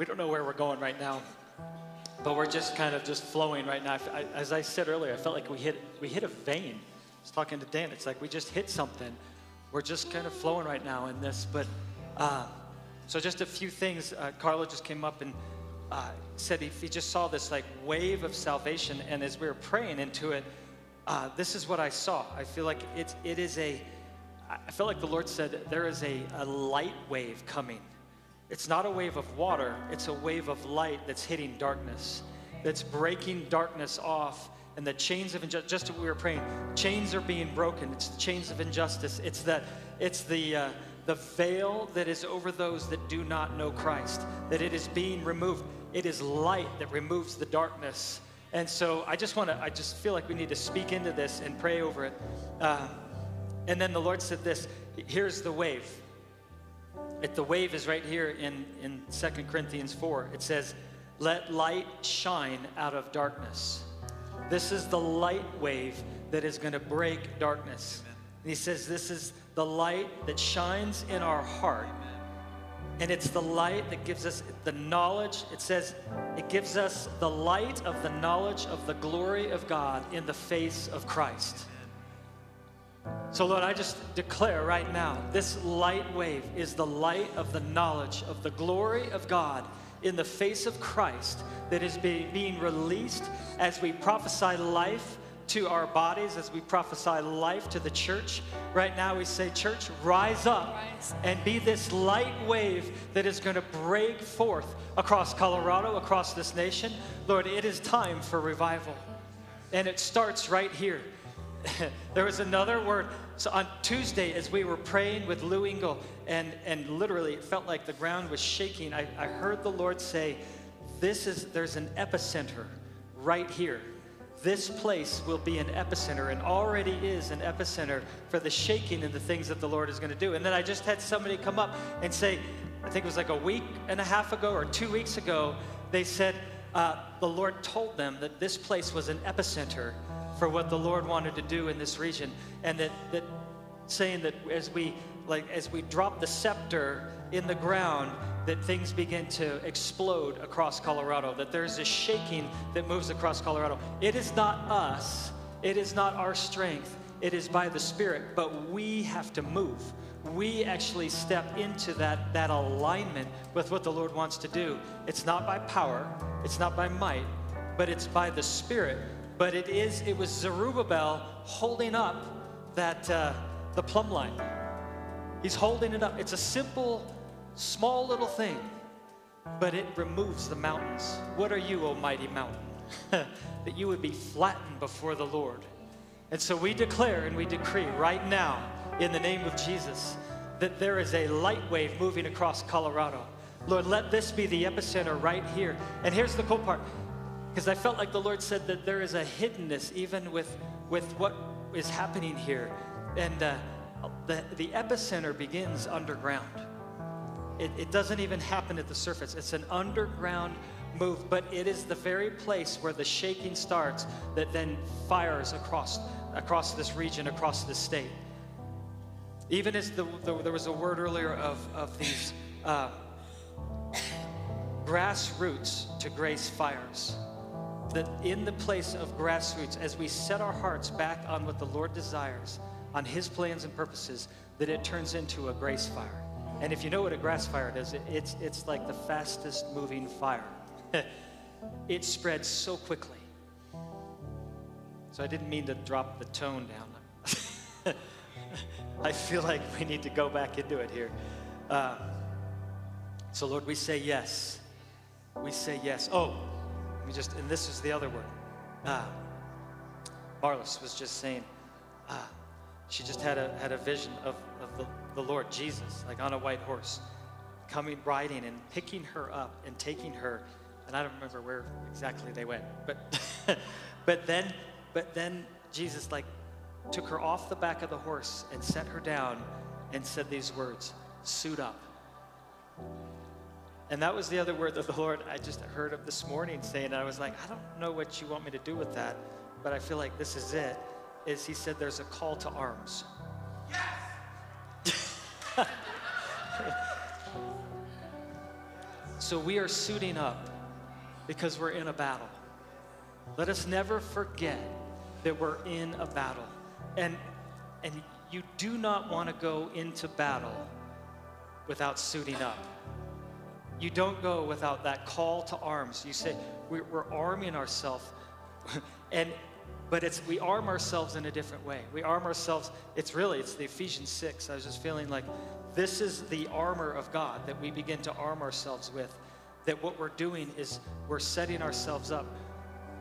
we don't know where we're going right now, but we're just kind of just flowing right now. I, as I said earlier, I felt like we hit we hit a vein. I was talking to Dan. It's like we just hit something. We're just kind of flowing right now in this. But uh, so just a few things. Uh, just came up and uh, said he, he just saw this like wave of salvation, and as we were praying into it, uh, this is what I saw. I feel like it's it is a. I felt like the Lord said there is a, a light wave coming. It's not a wave of water, it's a wave of light that's hitting darkness, that's breaking darkness off. And the chains of injustice, just as we were praying, chains are being broken. It's the chains of injustice. It's that, it's the, uh, the veil that is over those that do not know Christ, that it is being removed. It is light that removes the darkness. And so I just want to, I just feel like we need to speak into this and pray over it. Uh, and then the Lord said this here's the wave. It, the wave is right here in, in 2 Corinthians 4. It says, Let light shine out of darkness. This is the light wave that is going to break darkness. And he says, This is the light that shines in our heart. And it's the light that gives us the knowledge. It says, it gives us the light of the knowledge of the glory of God in the face of Christ. So, Lord, I just declare right now this light wave is the light of the knowledge of the glory of God in the face of Christ that is being released as we prophesy life to our bodies, as we prophesy life to the church. Right now, we say, Church, rise up and be this light wave that is going to break forth across Colorado, across this nation. Lord, it is time for revival. And it starts right here. there was another word. So on Tuesday, as we were praying with Lou Engle, and, and literally it felt like the ground was shaking, I, I heard the Lord say, This is there's an epicenter right here. This place will be an epicenter and already is an epicenter for the shaking and the things that the Lord is going to do. And then I just had somebody come up and say, I think it was like a week and a half ago or two weeks ago, they said, uh, the Lord told them that this place was an epicenter for what the Lord wanted to do in this region, and that, that saying that as we like as we drop the scepter in the ground, that things begin to explode across Colorado, that there's a shaking that moves across Colorado. It is not us, it is not our strength, it is by the Spirit, but we have to move. We actually step into that, that alignment with what the Lord wants to do. It's not by power, it's not by might, but it's by the Spirit but it is it was Zerubbabel holding up that uh, the plumb line. He's holding it up. It's a simple, small little thing, but it removes the mountains. What are you, O mighty mountain? that you would be flattened before the Lord. And so we declare and we decree right now, in the name of Jesus, that there is a light wave moving across Colorado. Lord, let this be the epicenter right here. And here's the cool part because I felt like the Lord said that there is a hiddenness even with, with what is happening here. And uh, the, the epicenter begins underground. It, it doesn't even happen at the surface, it's an underground move, but it is the very place where the shaking starts that then fires across, across this region, across this state. Even as the, the, there was a word earlier of, of these uh, grassroots to grace fires that in the place of grassroots, as we set our hearts back on what the Lord desires, on His plans and purposes, that it turns into a grace fire. And if you know what a grass fire does, it, it's, it's like the fastest moving fire. it spreads so quickly. So I didn't mean to drop the tone down. I feel like we need to go back into it here. Uh, so, Lord, we say yes. We say yes. Oh, me just, and this is the other word. Uh, Marlis was just saying, uh, she just had a, had a vision of, of the, the Lord Jesus, like on a white horse, coming, riding, and picking her up and taking her. And I don't remember where exactly they went, but, but then, but then Jesus like took her off the back of the horse and set her down and said these words, suit up. And that was the other word that the Lord I just heard of this morning saying, I was like, I don't know what you want me to do with that, but I feel like this is it. Is he said there's a call to arms. Yes! So we are suiting up because we're in a battle. Let us never forget that we're in a battle. And, and you do not want to go into battle without suiting up. You don't go without that call to arms. You say, we're, arming ourselves. and but it's we arm ourselves in a different way. We arm ourselves, it's really, it's the Ephesians 6. I was just feeling like this is the armor of God that we begin to arm ourselves with. That what we're doing is we're setting ourselves up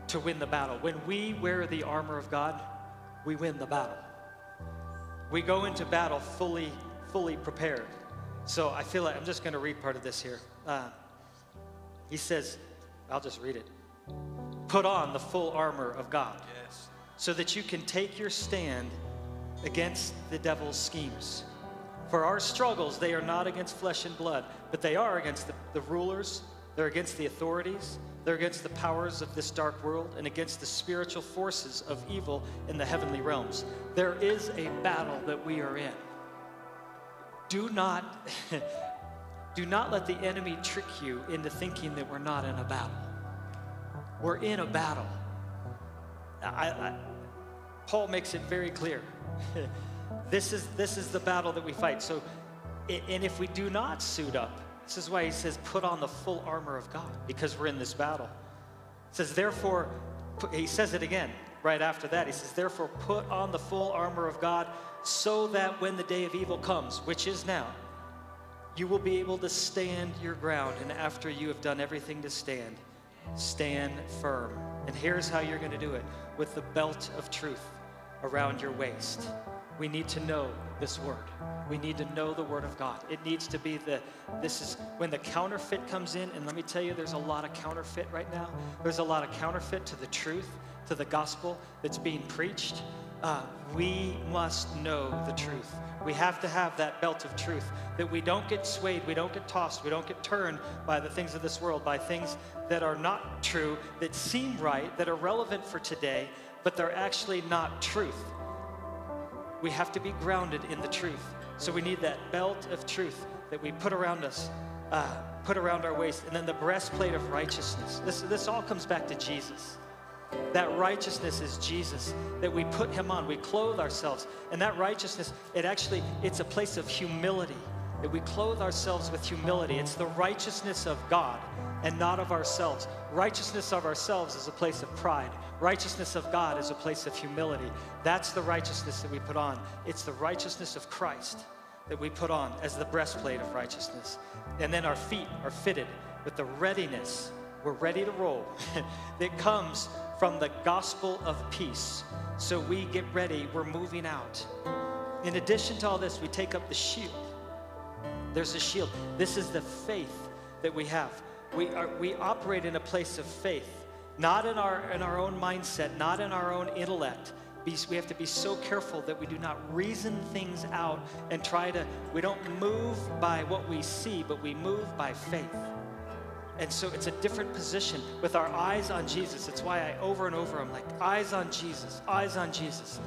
to win the battle. When we wear the armor of God, we win the battle. We go into battle fully, fully prepared. So I feel like I'm just going to read part of this here. Uh, he says, I'll just read it. Put on the full armor of God yes. so that you can take your stand against the devil's schemes. For our struggles, they are not against flesh and blood, but they are against the, the rulers, they're against the authorities, they're against the powers of this dark world, and against the spiritual forces of evil in the heavenly realms. There is a battle that we are in. Do not, do not let the enemy trick you into thinking that we're not in a battle. We're in a battle. I, I, Paul makes it very clear. This is, this is the battle that we fight. So, and if we do not suit up, this is why he says, put on the full armor of God, because we're in this battle. Says, therefore, he says it again right after that. He says, therefore, put on the full armor of God so that when the day of evil comes, which is now, you will be able to stand your ground. And after you have done everything to stand, stand firm. And here's how you're going to do it with the belt of truth around your waist we need to know this word. We need to know the word of God. It needs to be the, this is when the counterfeit comes in, and let me tell you, there's a lot of counterfeit right now. There's a lot of counterfeit to the truth, to the gospel that's being preached. Uh, we must know the truth. We have to have that belt of truth that we don't get swayed, we don't get tossed, we don't get turned by the things of this world, by things that are not true, that seem right, that are relevant for today, but they're actually not truth we have to be grounded in the truth. So we need that belt of truth that we put around us, uh, put around our waist, and then the breastplate of righteousness. This, this all comes back to Jesus. That righteousness is Jesus, that we put him on, we clothe ourselves. And that righteousness, it actually, it's a place of humility, that we clothe ourselves with humility. It's the righteousness of God and not of ourselves. Righteousness of ourselves is a place of pride. Righteousness of God is a place of humility. That's the righteousness that we put on. It's the righteousness of Christ that we put on as the breastplate of righteousness. And then our feet are fitted with the readiness. We're ready to roll. that comes from the gospel of peace. So we get ready, we're moving out. In addition to all this, we take up the shield. There's a shield. This is the faith that we have. We, are, we operate in a place of faith not in our, in our own mindset, not in our own intellect. We have to be so careful that we do not reason things out and try to, we don't move by what we see, but we move by faith. And so it's a different position with our eyes on Jesus. It's why I over and over, I'm like, eyes on Jesus, eyes on Jesus.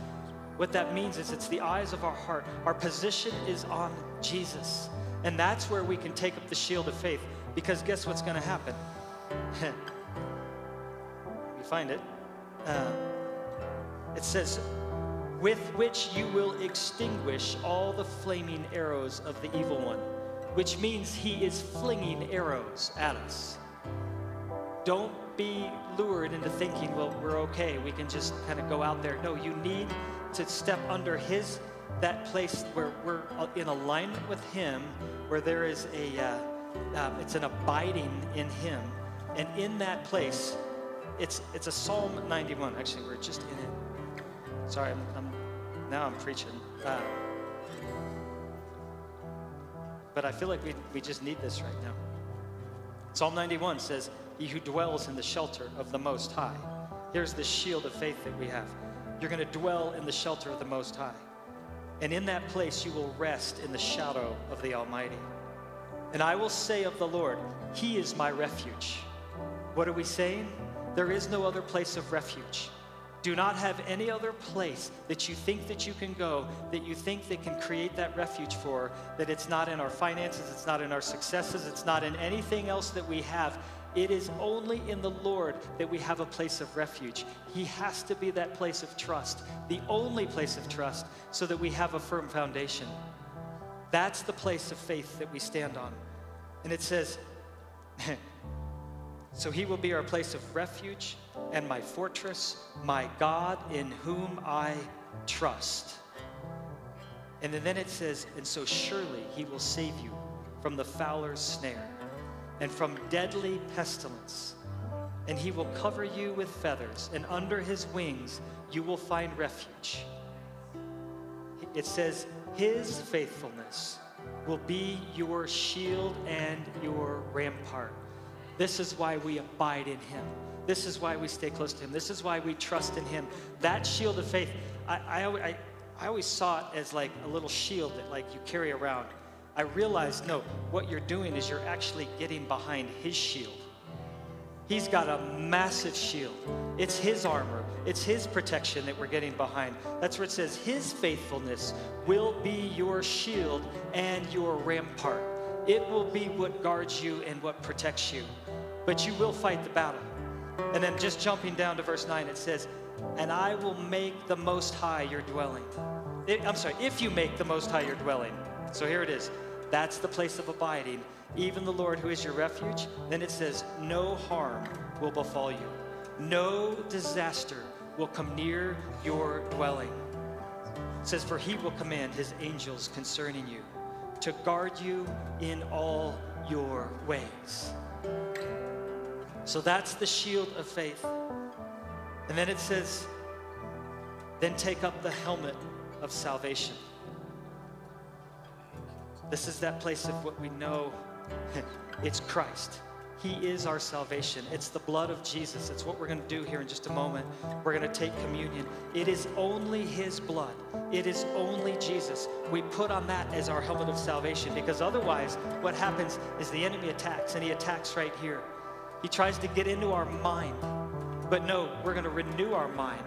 What that means is it's the eyes of our heart. Our position is on Jesus. And that's where we can take up the shield of faith. Because guess what's going to happen? You find it. Uh, it says, with which you will extinguish all the flaming arrows of the evil one, which means he is flinging arrows at us. Don't be lured into thinking, well, we're okay, we can just kind of go out there. No, you need to step under his, that place where we're in alignment with him, where there is a, uh, um, it's an abiding in him. And in that place, it's, it's a Psalm 91. Actually, we're just in it. Sorry, I'm, I'm now I'm preaching. Uh, but I feel like we, we just need this right now. Psalm 91 says, He who dwells in the shelter of the Most High. Here's the shield of faith that we have. You're going to dwell in the shelter of the Most High. And in that place, you will rest in the shadow of the Almighty. And I will say of the Lord, He is my refuge. What are we saying? There is no other place of refuge. Do not have any other place that you think that you can go, that you think that can create that refuge for, that it's not in our finances, it's not in our successes, it's not in anything else that we have. It is only in the Lord that we have a place of refuge. He has to be that place of trust, the only place of trust, so that we have a firm foundation. That's the place of faith that we stand on. And it says, So he will be our place of refuge and my fortress, my God in whom I trust. And then it says, And so surely he will save you from the fowler's snare and from deadly pestilence. And he will cover you with feathers, and under his wings you will find refuge. It says, His faithfulness will be your shield and your rampart. This is why we abide in him. This is why we stay close to him. This is why we trust in him. That shield of faith, I, I, I, I always saw it as like a little shield that like you carry around. I realized, no, what you're doing is you're actually getting behind his shield. He's got a massive shield. It's his armor, it's his protection that we're getting behind. That's where it says, His faithfulness will be your shield and your rampart. It will be what guards you and what protects you. But you will fight the battle. And then just jumping down to verse 9, it says, And I will make the Most High your dwelling. It, I'm sorry, if you make the Most High your dwelling. So here it is. That's the place of abiding, even the Lord who is your refuge. Then it says, No harm will befall you, no disaster will come near your dwelling. It says, For he will command his angels concerning you to guard you in all your ways. So that's the shield of faith. And then it says, then take up the helmet of salvation. This is that place of what we know it's Christ. He is our salvation. It's the blood of Jesus. It's what we're going to do here in just a moment. We're going to take communion. It is only His blood, it is only Jesus. We put on that as our helmet of salvation because otherwise, what happens is the enemy attacks, and he attacks right here. He tries to get into our mind. But no, we're going to renew our mind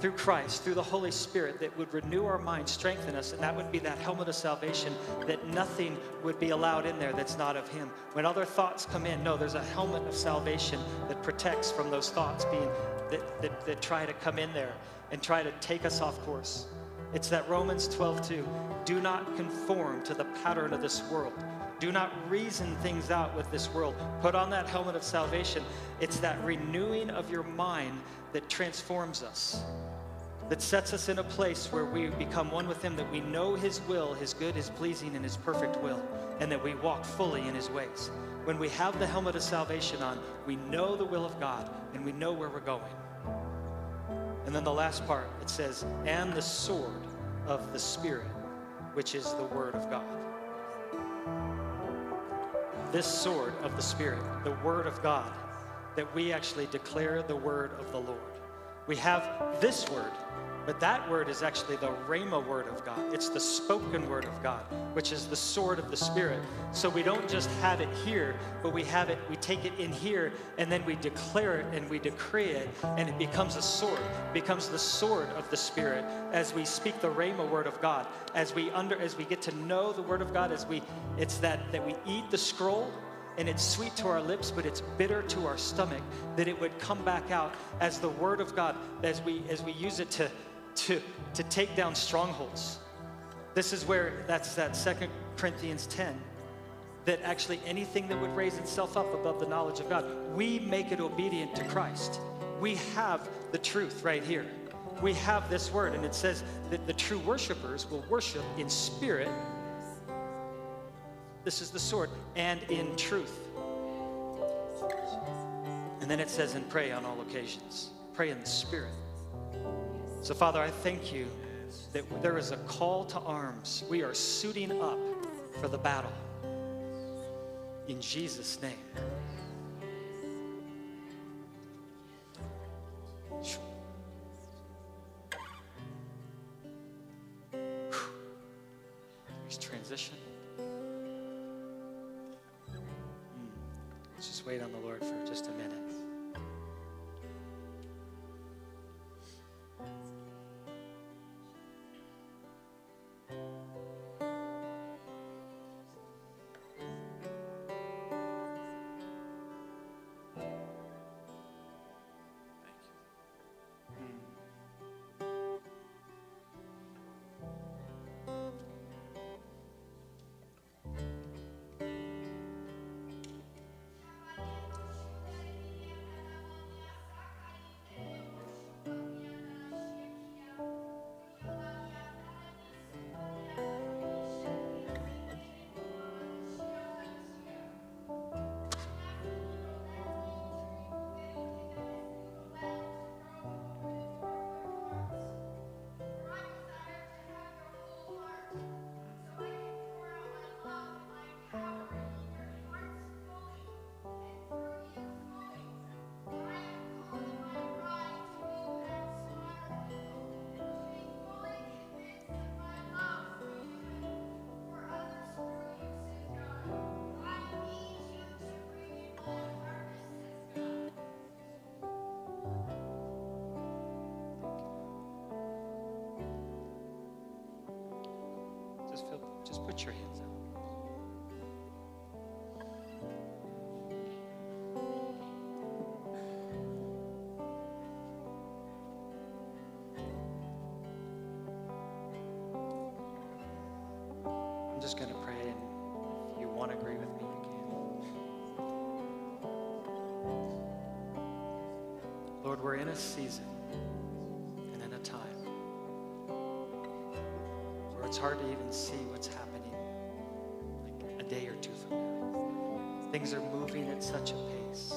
through Christ, through the Holy Spirit, that would renew our mind, strengthen us, and that would be that helmet of salvation, that nothing would be allowed in there that's not of Him. When other thoughts come in, no, there's a helmet of salvation that protects from those thoughts being that, that, that try to come in there and try to take us off course. It's that Romans 12, 2. Do not conform to the pattern of this world. Do not reason things out with this world. Put on that helmet of salvation. It's that renewing of your mind that transforms us, that sets us in a place where we become one with Him, that we know His will, His good, His pleasing, and His perfect will, and that we walk fully in His ways. When we have the helmet of salvation on, we know the will of God and we know where we're going. And then the last part, it says, and the sword of the Spirit, which is the Word of God. This sword of the Spirit, the Word of God, that we actually declare the word of the Lord. We have this word, but that word is actually the Rhema word of God. It's the spoken word of God, which is the sword of the Spirit. So we don't just have it here, but we have it, we take it in here, and then we declare it and we decree it, and it becomes a sword, it becomes the sword of the Spirit as we speak the Rhema word of God, as we under as we get to know the word of God, as we it's that that we eat the scroll and it's sweet to our lips, but it's bitter to our stomach, that it would come back out as the word of God as we as we use it to to to take down strongholds. This is where that's that second Corinthians 10. That actually anything that would raise itself up above the knowledge of God, we make it obedient to Christ. We have the truth right here. We have this word, and it says that the true worshipers will worship in spirit this is the sword, and in truth. And then it says, and pray on all occasions. Pray in the Spirit. So, Father, I thank you that there is a call to arms. We are suiting up for the battle. In Jesus' name. Please transition. Hmm. Let's just wait on the Lord for just a minute. Thank you. Your hands up. I'm just going to pray, and if you want to agree with me, you can. Lord, we're in a season and in a time where it's hard to even see what's happening Things are moving at such a pace,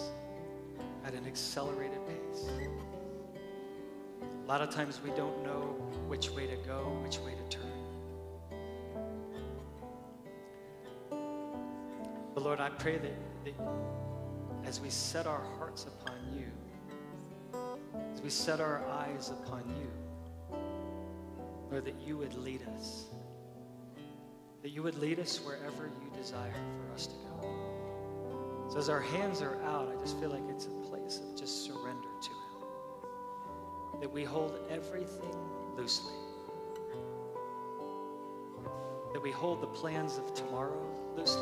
at an accelerated pace. A lot of times we don't know which way to go, which way to turn. But Lord, I pray that, that as we set our hearts upon you, as we set our eyes upon you, Lord, that you would lead us. That you would lead us wherever you desire for us to go. So as our hands are out, I just feel like it's a place of just surrender to Him. That we hold everything loosely. That we hold the plans of tomorrow loosely.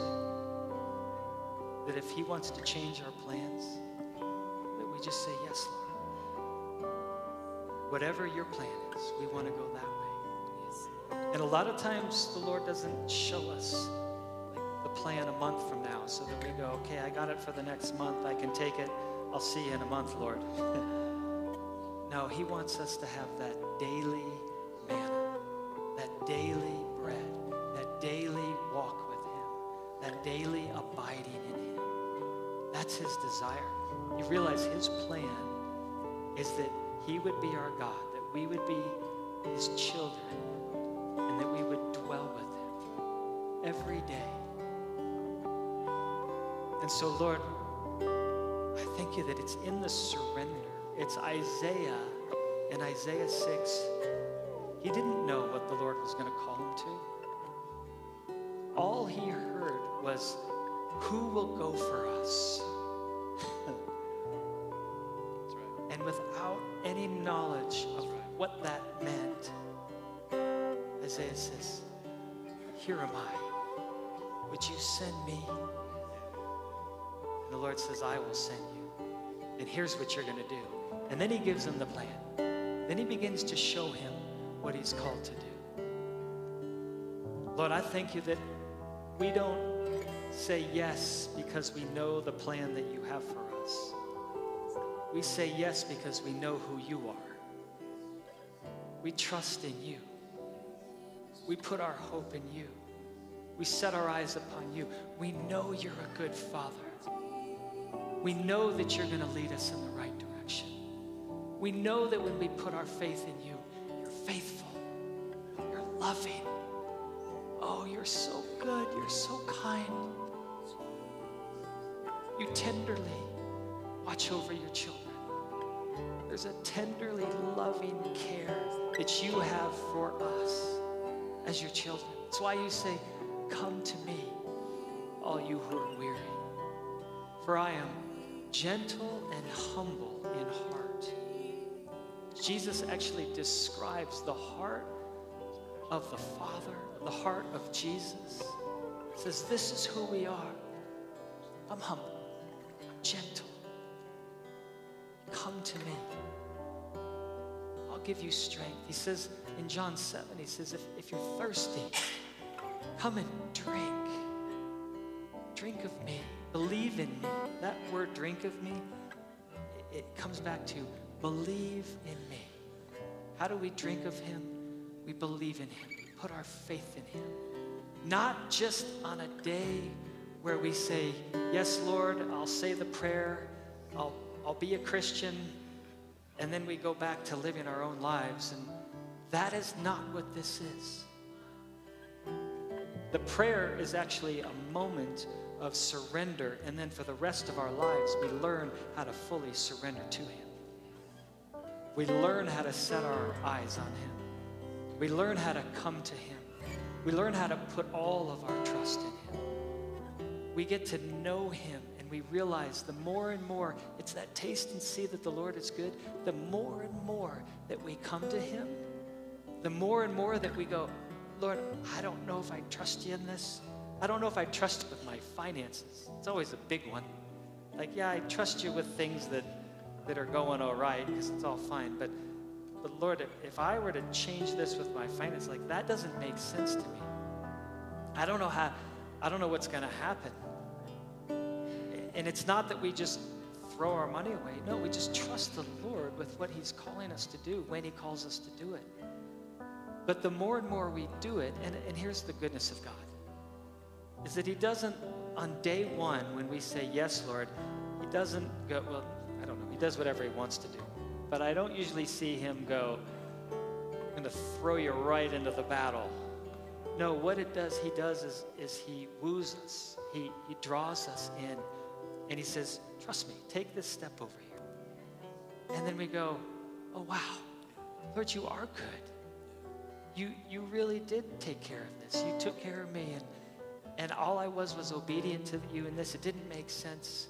That if He wants to change our plans, that we just say, Yes, Lord. Whatever your plan is, we want to go that way. And a lot of times the Lord doesn't show us plan a month from now so that we go, okay, I got it for the next month. I can take it. I'll see you in a month, Lord. no, He wants us to have that daily manna, that daily bread, that daily walk with Him, that daily abiding in Him. That's His desire. You realize His plan is that He would be our God, that we would be His children, so, Lord, I thank you that it's in the surrender. It's Isaiah in Isaiah 6. He didn't know what the Lord was going to call him to. All he heard was, Who will go for us? and without any knowledge of what that meant, Isaiah says, Here am I. Would you send me? The Lord says, I will send you. And here's what you're going to do. And then he gives him the plan. Then he begins to show him what he's called to do. Lord, I thank you that we don't say yes because we know the plan that you have for us. We say yes because we know who you are. We trust in you. We put our hope in you. We set our eyes upon you. We know you're a good father. We know that you're going to lead us in the right direction. We know that when we put our faith in you, you're faithful, you're loving. Oh, you're so good, you're so kind. You tenderly watch over your children. There's a tenderly loving care that you have for us as your children. That's why you say, Come to me, all you who are weary. For I am gentle and humble in heart. Jesus actually describes the heart of the Father, the heart of Jesus. Says, This is who we are. I'm humble, I'm gentle. Come to me. I'll give you strength. He says in John 7, he says, if, if you're thirsty, come and drink. Drink of me. Believe in me. That word, drink of me, it, comes back to believe in me. How do we drink of him? We believe in him. We put our faith in him. Not just on a day where we say, Yes, Lord, I'll say the prayer, I'll, I'll be a Christian, and then we go back to living our own lives. And that is not what this is. The prayer is actually a moment of surrender, and then for the rest of our lives, we learn how to fully surrender to Him. We learn how to set our eyes on Him. We learn how to come to Him. We learn how to put all of our trust in Him. We get to know Him, and we realize the more and more it's that taste and see that the Lord is good, the more and more that we come to Him, the more and more that we go, Lord, I don't know if I trust you in this. I don't know if I trust with my finances. It's always a big one. Like, yeah, I trust you with things that, that are going all right because it's all fine. But, but Lord, if I were to change this with my finances, like that doesn't make sense to me. I don't know how, I don't know what's going to happen. And it's not that we just throw our money away. No, we just trust the Lord with what He's calling us to do when He calls us to do it. But the more and more we do it, and, and here's the goodness of God, is that He doesn't, on day one, when we say, Yes, Lord, He doesn't go, well, I don't know, He does whatever He wants to do. But I don't usually see Him go, I'm going to throw you right into the battle. No, what it does, He does is, is He woos us, He, he draws us in and he says, Trust me, take this step over here. And then we go, Oh, wow, Lord, you are good. You, you really did take care of this. You took care of me, and, and all I was was obedient to you in this. It didn't make sense.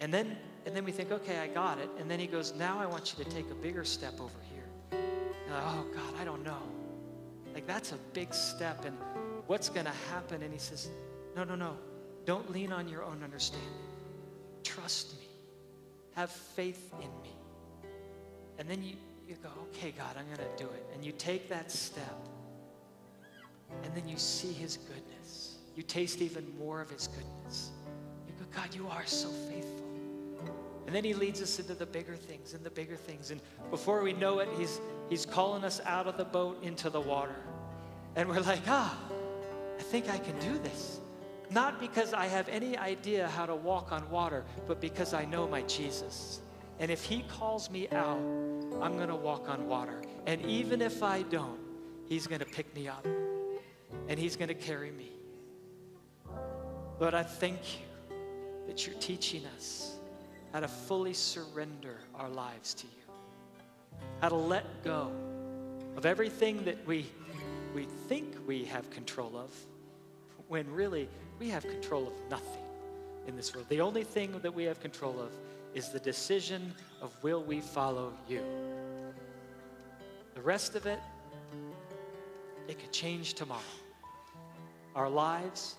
And then, and then we think, okay, I got it. And then he goes, now I want you to take a bigger step over here. Like, oh, God, I don't know. Like, that's a big step. And what's going to happen? And he says, no, no, no. Don't lean on your own understanding. Trust me. Have faith in me. And then you, you go, okay, God, I'm going to do it. And you take that step. And then you see his goodness. You taste even more of his goodness. You go, God, you are so faithful. And then he leads us into the bigger things and the bigger things. And before we know it, he's, he's calling us out of the boat into the water. And we're like, ah, I think I can do this. Not because I have any idea how to walk on water, but because I know my Jesus. And if He calls me out, I'm going to walk on water. And even if I don't, He's going to pick me up and He's going to carry me. Lord, I thank you that you're teaching us how to fully surrender our lives to you, how to let go of everything that we, we think we have control of, when really we have control of nothing in this world. The only thing that we have control of is the decision of will we follow you. The rest of it, it could change tomorrow. Our lives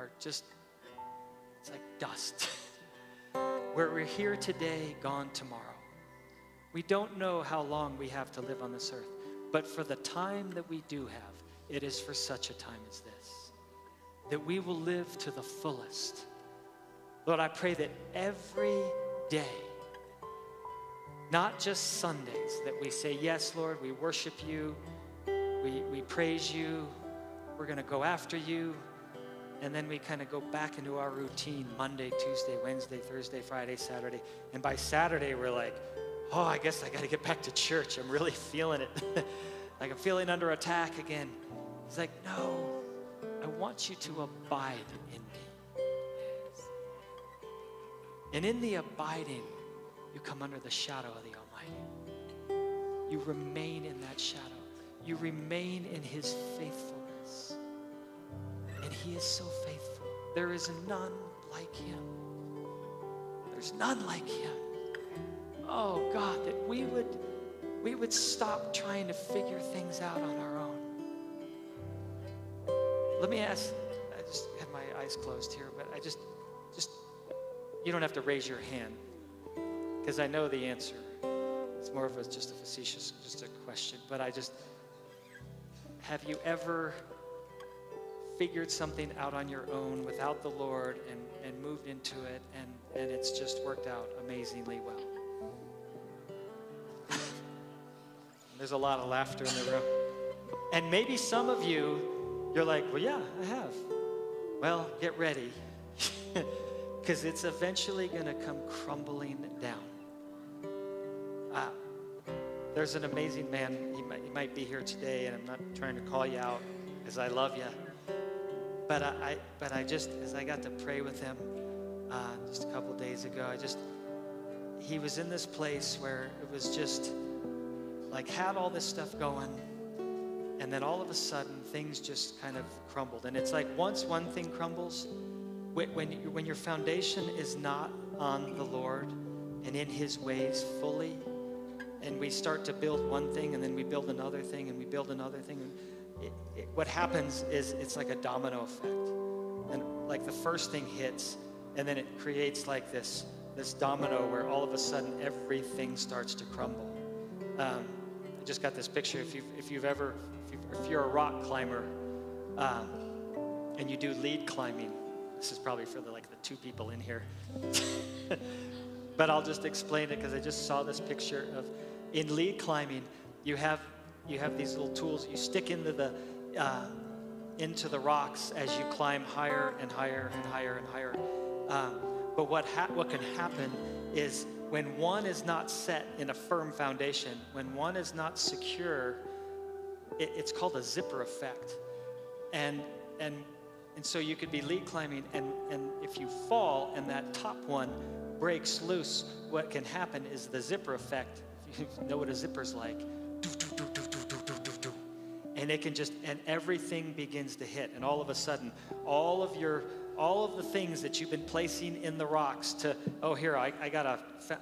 are just, it's like dust. Where we're here today, gone tomorrow. We don't know how long we have to live on this earth, but for the time that we do have, it is for such a time as this that we will live to the fullest. Lord, I pray that every day, not just Sundays, that we say, Yes, Lord, we worship you, we, we praise you, we're going to go after you, and then we kind of go back into our routine Monday, Tuesday, Wednesday, Thursday, Friday, Saturday. And by Saturday, we're like, oh, I guess I got to get back to church. I'm really feeling it. like I'm feeling under attack again. He's like, no, I want you to abide in me. And in the abiding, you come under the shadow of the Almighty. You remain in that shadow. You remain in His faithfulness. He is so faithful. There is none like Him. There's none like Him. Oh God, that we would we would stop trying to figure things out on our own. Let me ask, I just had my eyes closed here, but I just, just, you don't have to raise your hand because I know the answer. It's more of a, just a facetious, just a question. But I just, have you ever figured something out on your own without the Lord and, and moved into it and, and it's just worked out amazingly well? There's a lot of laughter in the room. And maybe some of you you're like, well, yeah, I have. Well, get ready, because it's eventually going to come crumbling down. Uh, there's an amazing man. He might, he might, be here today, and I'm not trying to call you out, because I love you. But I, but I just, as I got to pray with him uh, just a couple days ago, I just, he was in this place where it was just like had all this stuff going and then all of a sudden, things just kind of crumbled. And it's like once one thing crumbles, when, when your foundation is not on the Lord and in His ways fully, and we start to build one thing and then we build another thing and we build another thing, what happens is it's like a domino effect. And like the first thing hits, and then it creates like this, this domino where all of a sudden everything starts to crumble. Um, I just got this picture. If you've, if you've ever, if, you you're a rock climber um, and you do lead climbing, this is probably for the, like the two people in here. but I'll just explain it because I just saw this picture of in lead climbing, you have you have these little tools you stick into the uh, into the rocks as you climb higher and higher and higher and higher. Um, but what ha- what can happen is when one is not set in a firm foundation, when one is not secure, it, it's called a zipper effect, and and and so you could be lead climbing, and and if you fall and that top one breaks loose, what can happen is the zipper effect. If you know what a zipper's like and it can just and everything begins to hit. And all of a sudden all of your all of the things that you've been placing in the rocks to oh here i, I got a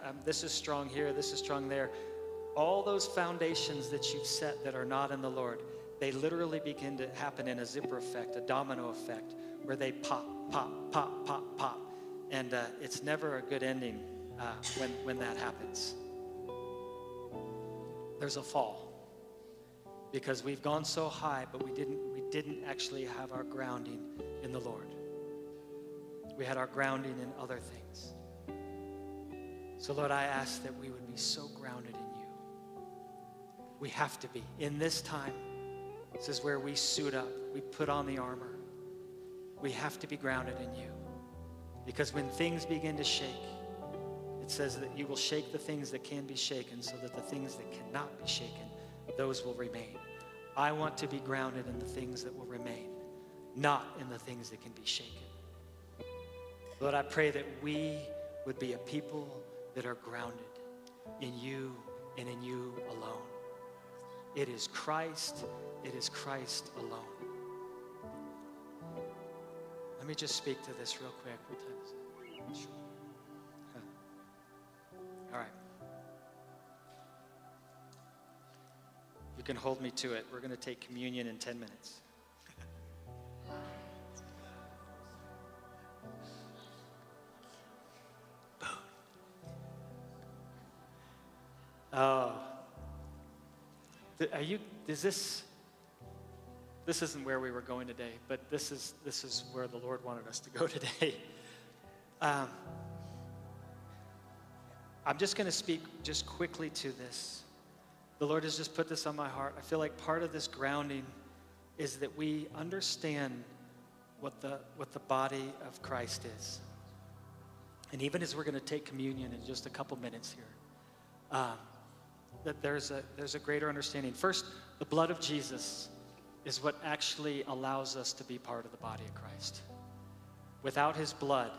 um, this is strong here this is strong there. All those foundations that you've set that are not in the lord they literally begin to happen in a zipper effect a domino effect where they pop pop pop pop pop. And uh, it's never a good ending uh, when when that happens. There's a fall because we've gone so high, but we didn't, we didn't actually have our grounding in the Lord. We had our grounding in other things. So, Lord, I ask that we would be so grounded in you. We have to be. In this time, this is where we suit up, we put on the armor. We have to be grounded in you. Because when things begin to shake, it says that you will shake the things that can be shaken so that the things that cannot be shaken those will remain. I want to be grounded in the things that will remain, not in the things that can be shaken. Lord, I pray that we would be a people that are grounded in you and in you alone. It is Christ, it is Christ alone. Let me just speak to this real quick. What time is it? All right. You can hold me to it. We're going to take communion in 10 minutes. Oh. Are you, is this, this isn't where we were going today, but this is, this is where the Lord wanted us to go today. Um, I'm just going to speak just quickly to this. The Lord has just put this on my heart. I feel like part of this grounding is that we understand what the, what the body of Christ is. And even as we're going to take communion in just a couple minutes here, um, that there's a, there's a greater understanding. First, the blood of Jesus is what actually allows us to be part of the body of Christ. Without his blood,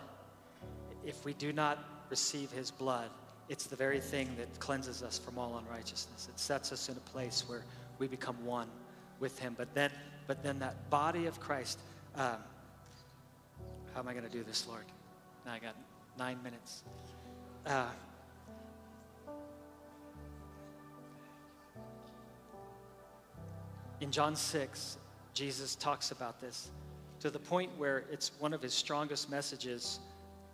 if we do not receive his blood, it's the very thing that cleanses us from all unrighteousness. It sets us in a place where we become one with Him. But then, but then that body of Christ. Um, how am I going to do this, Lord? Now I got nine minutes. Uh, in John 6, Jesus talks about this to the point where it's one of his strongest messages.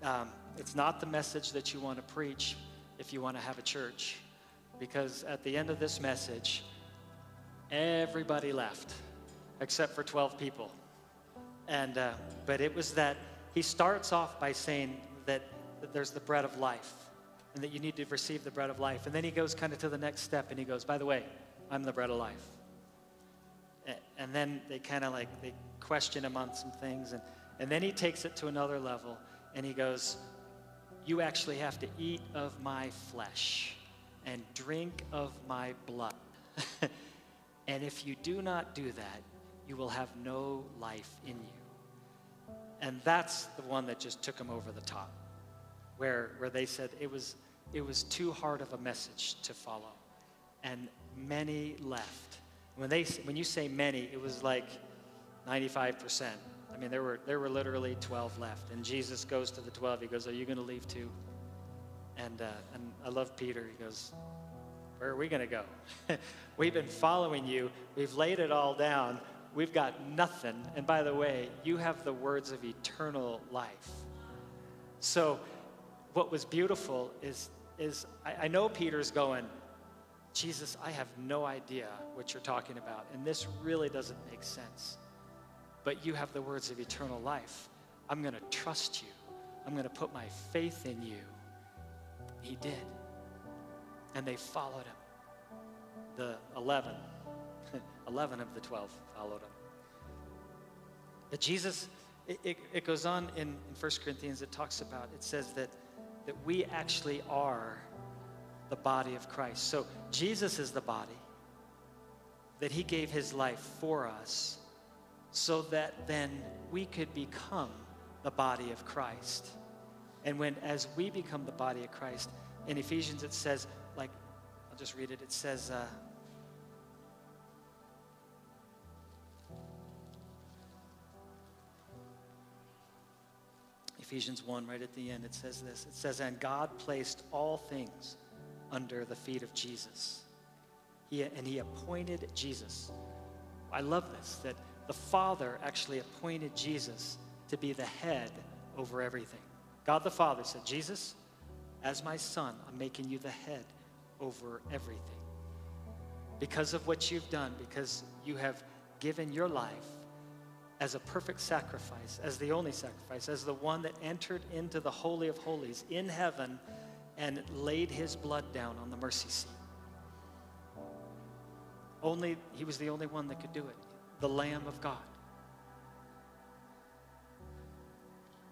Um, it's not the message that you want to preach, if you want to have a church. Because at the end of this message, everybody left except for 12 people. And, uh, but it was that he starts off by saying that, that there's the bread of life and that you need to receive the bread of life. And then he goes kind of to the next step and he goes, by the way, I'm the bread of life. And then they kind of like, they question him on some things. And, and then he takes it to another level and he goes, you actually have to eat of my flesh and drink of my blood. and if you do not do that, you will have no life in you. And that's the one that just took them over the top, where, where they said it was, it was too hard of a message to follow. And many left. When, they, when you say many, it was like 95%. I mean, there were, there were literally 12 left. And Jesus goes to the 12. He goes, Are you going to leave too? And, uh, and I love Peter. He goes, Where are we going to go? We've been following you. We've laid it all down. we've got nothing. And by the way, you have the words of eternal life. So, what was beautiful is, is I, I know Peter's going, Jesus, I have no idea what you're talking about, and this really doesn't make sense. But you have the words of eternal life. I'm going to trust you. I'm going to put my faith in you. He did. And they followed him. The 11, 11 of the 12 followed him. But Jesus, it, it, it goes on in, in 1 Corinthians, it talks about, it says that, that we actually are the body of Christ. So Jesus is the body, that he gave his life for us so that then we could become the body of Christ. And when, as we become the body of Christ, in Ephesians it says, like, I'll just read it, it says, uh, Ephesians 1, right at the end, it says this. It says, And God placed all things under the feet of Jesus. He, and He appointed Jesus. I love this, that the Father actually appointed Jesus to be the head over everything. God the Father said, Jesus, as my son, I'm making you the head over everything. Because of what you've done, because you have given your life as a perfect sacrifice, as the only sacrifice, as the one that entered into the Holy of Holies in heaven and laid his blood down on the mercy seat. Only, he was the only one that could do it, the Lamb of God.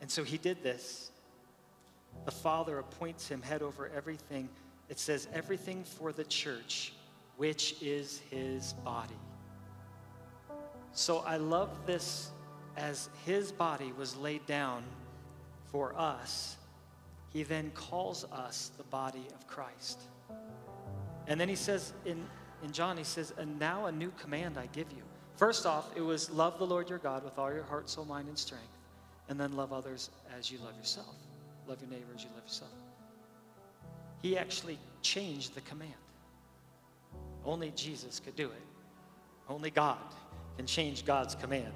And so he did this. The Father appoints him head over everything. It says, everything for the church, which is his body. So I love this as his body was laid down for us, he then calls us the body of Christ. And then he says in, in John, he says, And now a new command I give you. First off, it was love the Lord your God with all your heart, soul, mind, and strength. And then love others as you love yourself. Love your neighbor as you love yourself. He actually changed the command. Only Jesus could do it. Only God can change God's command.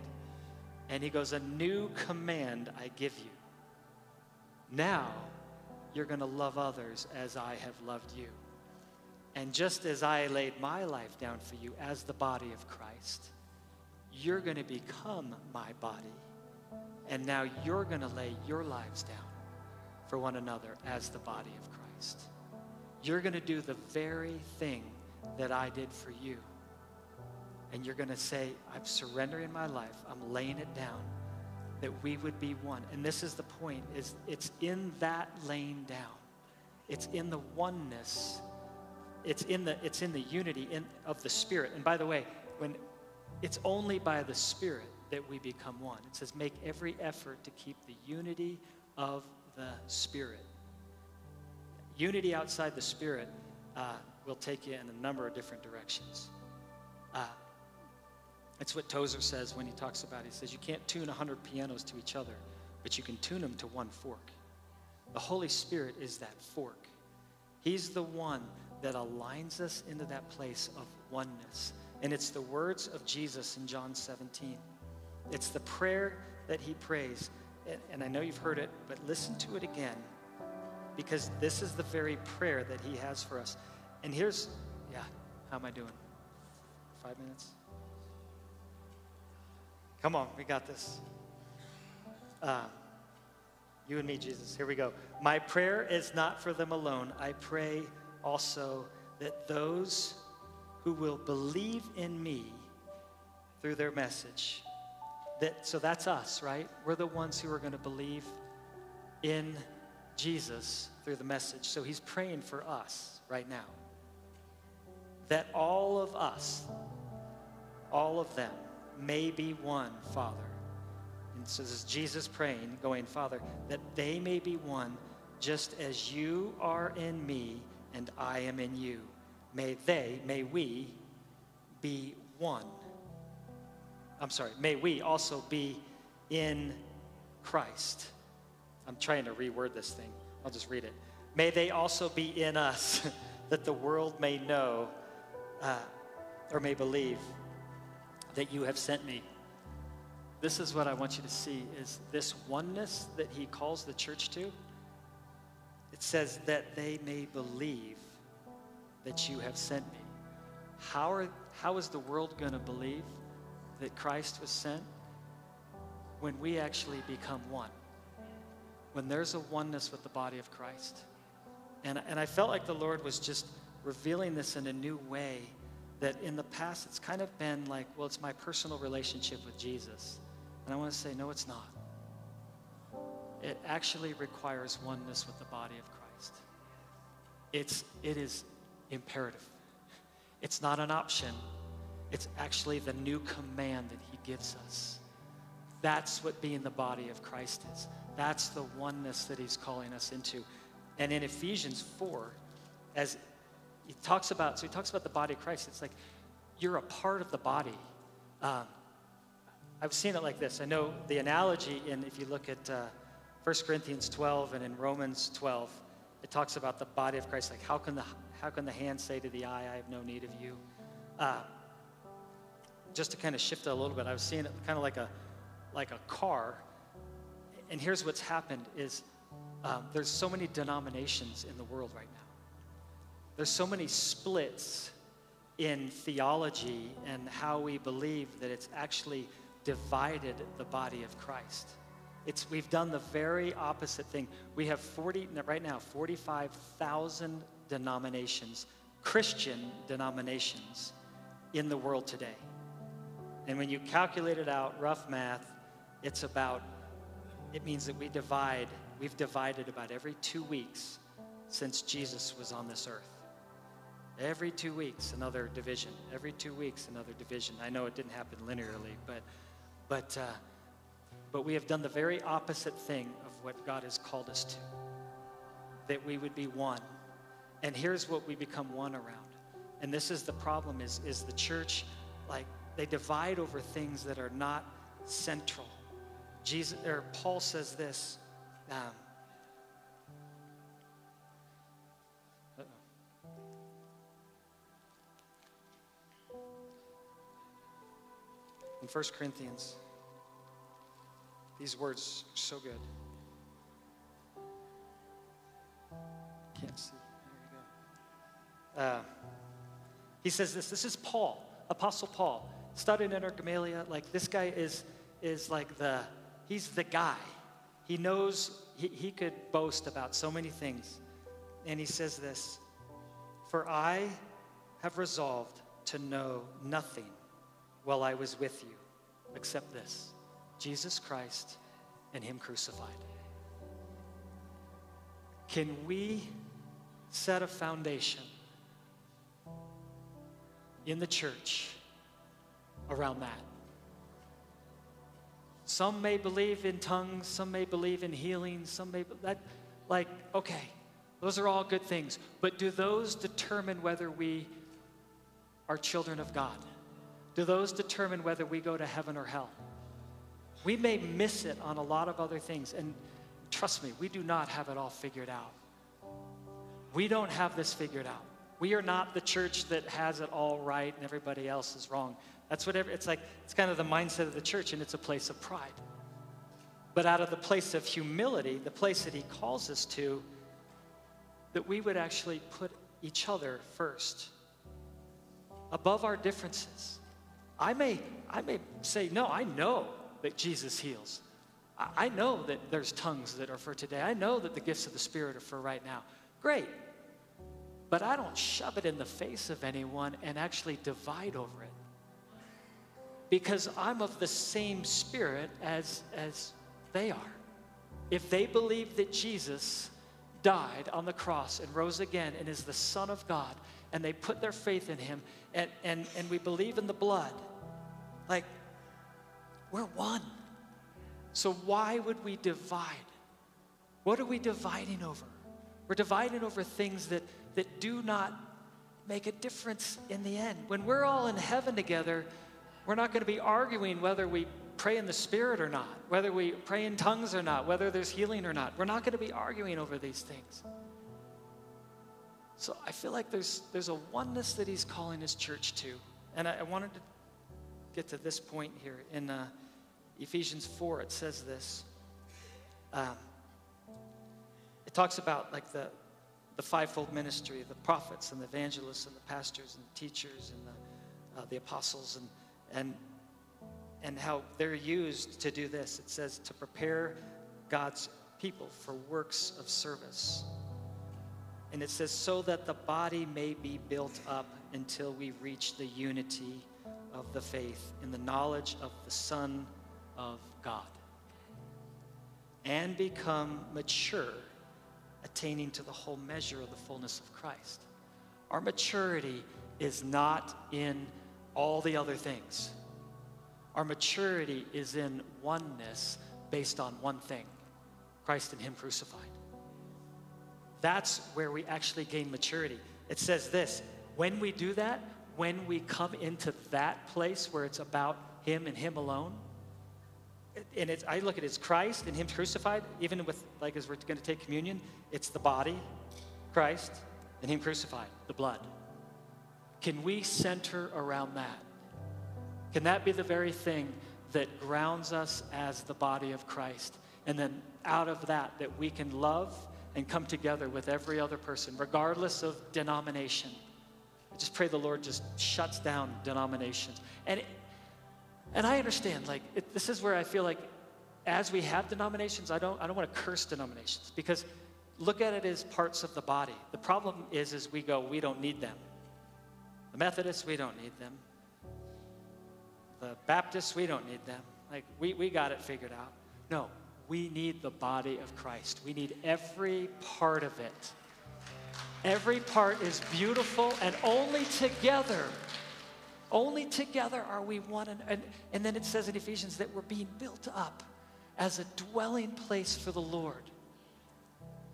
And he goes, A new command I give you. Now you're going to love others as I have loved you. And just as I laid my life down for you as the body of Christ, you're going to become my body. And now you're going to lay your lives down for one another as the body of Christ. You're going to do the very thing that I did for you and you're going to say, I'm surrendering my life, I'm laying it down, that we would be one. And this is the point, is it's in that laying down. It's in the oneness. It's in the, it's in the unity in, of the Spirit. And by the way, when it's only by the Spirit that we become one. It says, make every effort to keep the unity of the Spirit. Unity outside the Spirit uh, will take you in a number of different directions. Uh, it's what Tozer says when he talks about it. He says, You can't tune 100 pianos to each other, but you can tune them to one fork. The Holy Spirit is that fork. He's the one that aligns us into that place of oneness. And it's the words of Jesus in John 17. It's the prayer that he prays. And I know you've heard it, but listen to it again because this is the very prayer that he has for us. And here's, yeah, how am I doing? Five minutes? Come on, we got this. Uh, you and me, Jesus. Here we go. My prayer is not for them alone. I pray also that those who will believe in me through their message, that so that's us, right? We're the ones who are going to believe in Jesus through the message. So he's praying for us right now. That all of us, all of them, may be one, Father. And so this is Jesus praying, going, Father, that they may be one just as you are in me and I am in you. May they, may we be one. I'm sorry, may we also be in Christ. I'm trying to reword this thing. I'll just read it. May they also be in us, that the world may know uh, or may believe that you have sent me. This is what I want you to see is this oneness that he calls the church to. It says that they may believe that you have sent me. How, are, how is the world going to believe that Christ was sent? When we actually become one. When there's a oneness with the body of Christ. And, and I felt like the Lord was just revealing this in a new way that in the past it's kind of been like, well, it's my personal relationship with Jesus. And I want to say, no, it's not. It actually requires oneness with the body of Christ. It's, it is imperative. It's not an option. It's actually the new command that he gives us. That's what being the body of Christ is. That's the oneness that he's calling us into. And in Ephesians 4, as he talks about, so he talks about the body of Christ, it's like you're a part of the body. Um, I've seen it like this. I know the analogy in, if you look at uh, 1 Corinthians 12 and in Romans 12, it talks about the body of Christ. Like, how can the, how can the hand say to the eye, I have no need of you? Uh, just to kind of shift it a little bit, I was seeing it kind of like a, like a car. And here's what's happened is um, there's so many denominations in the world right now. There's so many splits in theology and how we believe that it's actually divided the body of Christ. It's, we've done the very opposite thing. We have 40, right now, 45,000 denominations, Christian denominations in the world today. And when you calculate it out, rough math, it's about, it means that we divide, we've divided about every two weeks since Jesus was on this earth. Every two weeks, another division. Every two weeks, another division. I know it didn't happen linearly, but, but, uh, but we have done the very opposite thing of what God has called us to that we would be one. And here's what we become one around. And this is the problem is, is the church, like, they divide over things that are not central. Jesus, or Paul says this. Um, in 1 Corinthians. These words are so good. Can't see. Uh, he says this. This is Paul, Apostle Paul, studied in Gamaliel. Like this guy is is like the he's the guy. He knows he, he could boast about so many things. And he says this For I have resolved to know nothing while I was with you, except this Jesus Christ and Him crucified. Can we set a foundation in the church around that? Some may believe in tongues, some may believe in healing, some may that like okay, those are all good things, but do those determine whether we are children of God? Do those determine whether we go to heaven or hell? We may miss it on a lot of other things. And trust me, we do not have it all figured out. We don't have this figured out. We are not the church that has it all right and everybody else is wrong. That's whatever, it's like, it's kind of the mindset of the church, and it's a place of pride. But out of the place of humility, the place that he calls us to, that we would actually put each other first above our differences. I may, I may say, no, I know that Jesus heals. I, I know that there's tongues that are for today. I know that the gifts of the Spirit are for right now. Great. But I don't shove it in the face of anyone and actually divide over it. Because I'm of the same spirit as, as they are. If they believe that Jesus died on the cross and rose again and is the Son of God, and they put their faith in him, and, and, and we believe in the blood, like, we're one. So why would we divide? What are we dividing over? We're dividing over things that, that do not make a difference in the end. When we're all in heaven together, we're not going to be arguing whether we pray in the Spirit or not, whether we pray in tongues or not, whether there's healing or not. We're not going to be arguing over these things. So I feel like there's, there's a oneness that he's calling his church to. And I, I wanted to get to this point here. In uh, Ephesians 4, it says this. Um, it talks about like the, the fivefold ministry, the prophets and the evangelists and the pastors and the teachers and the, uh, the apostles and, and, and how they're used to do this. It says to prepare God's people for works of service. And it says, so that the body may be built up until we reach the unity of the faith in the knowledge of the Son of God and become mature, attaining to the whole measure of the fullness of Christ. Our maturity is not in all the other things. Our maturity is in oneness based on one thing Christ and Him crucified. That's where we actually gain maturity. It says this when we do that, when we come into that place where it's about Him and Him alone, and it's, I look at it as Christ and Him crucified, even with, like, as we're going to take communion, it's the body, Christ, and Him crucified, the blood. Can we center around that? Can that be the very thing that grounds us as the body of Christ? And then out of that, that we can love and come together with every other person, regardless of denomination. I just pray the Lord just shuts down denominations. And, and I understand, like, it, this is where I feel like as we have denominations, I don't, I don't want to curse denominations because look at it as parts of the body. The problem is, is we go, we don't need them. The Methodists, we don't need them. The Baptists, we don't need them. Like, we, we got it figured out. No, we need the body of Christ. We need every part of it. Every part is beautiful, and only together, only together are we one. And, and, and then it says in Ephesians that we're being built up as a dwelling place for the Lord.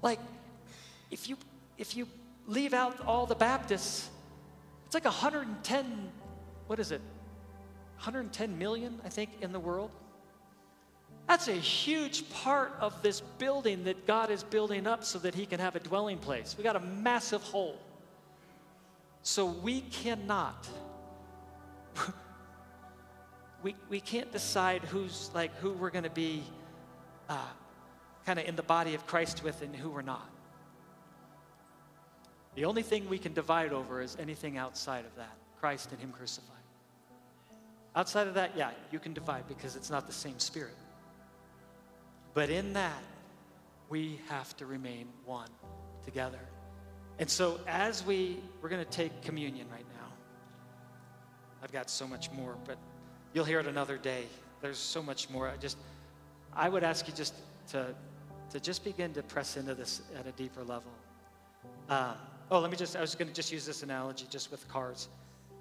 Like, if you if you leave out all the Baptists, it's like 110, what is it? 110 million, I think, in the world. That's a huge part of this building that God is building up so that He can have a dwelling place. We got a massive hole. So we cannot, we, we can't decide who's like who we're going to be uh, kind of in the body of Christ with and who we're not. The only thing we can divide over is anything outside of that Christ and Him crucified. Outside of that, yeah, you can divide because it's not the same spirit. But in that, we have to remain one together. And so as we we're going to take communion right now. I've got so much more, but you'll hear it another day. There's so much more. I just I would ask you just to to just begin to press into this at a deeper level. Um, oh, let me just I was going to just use this analogy just with cars.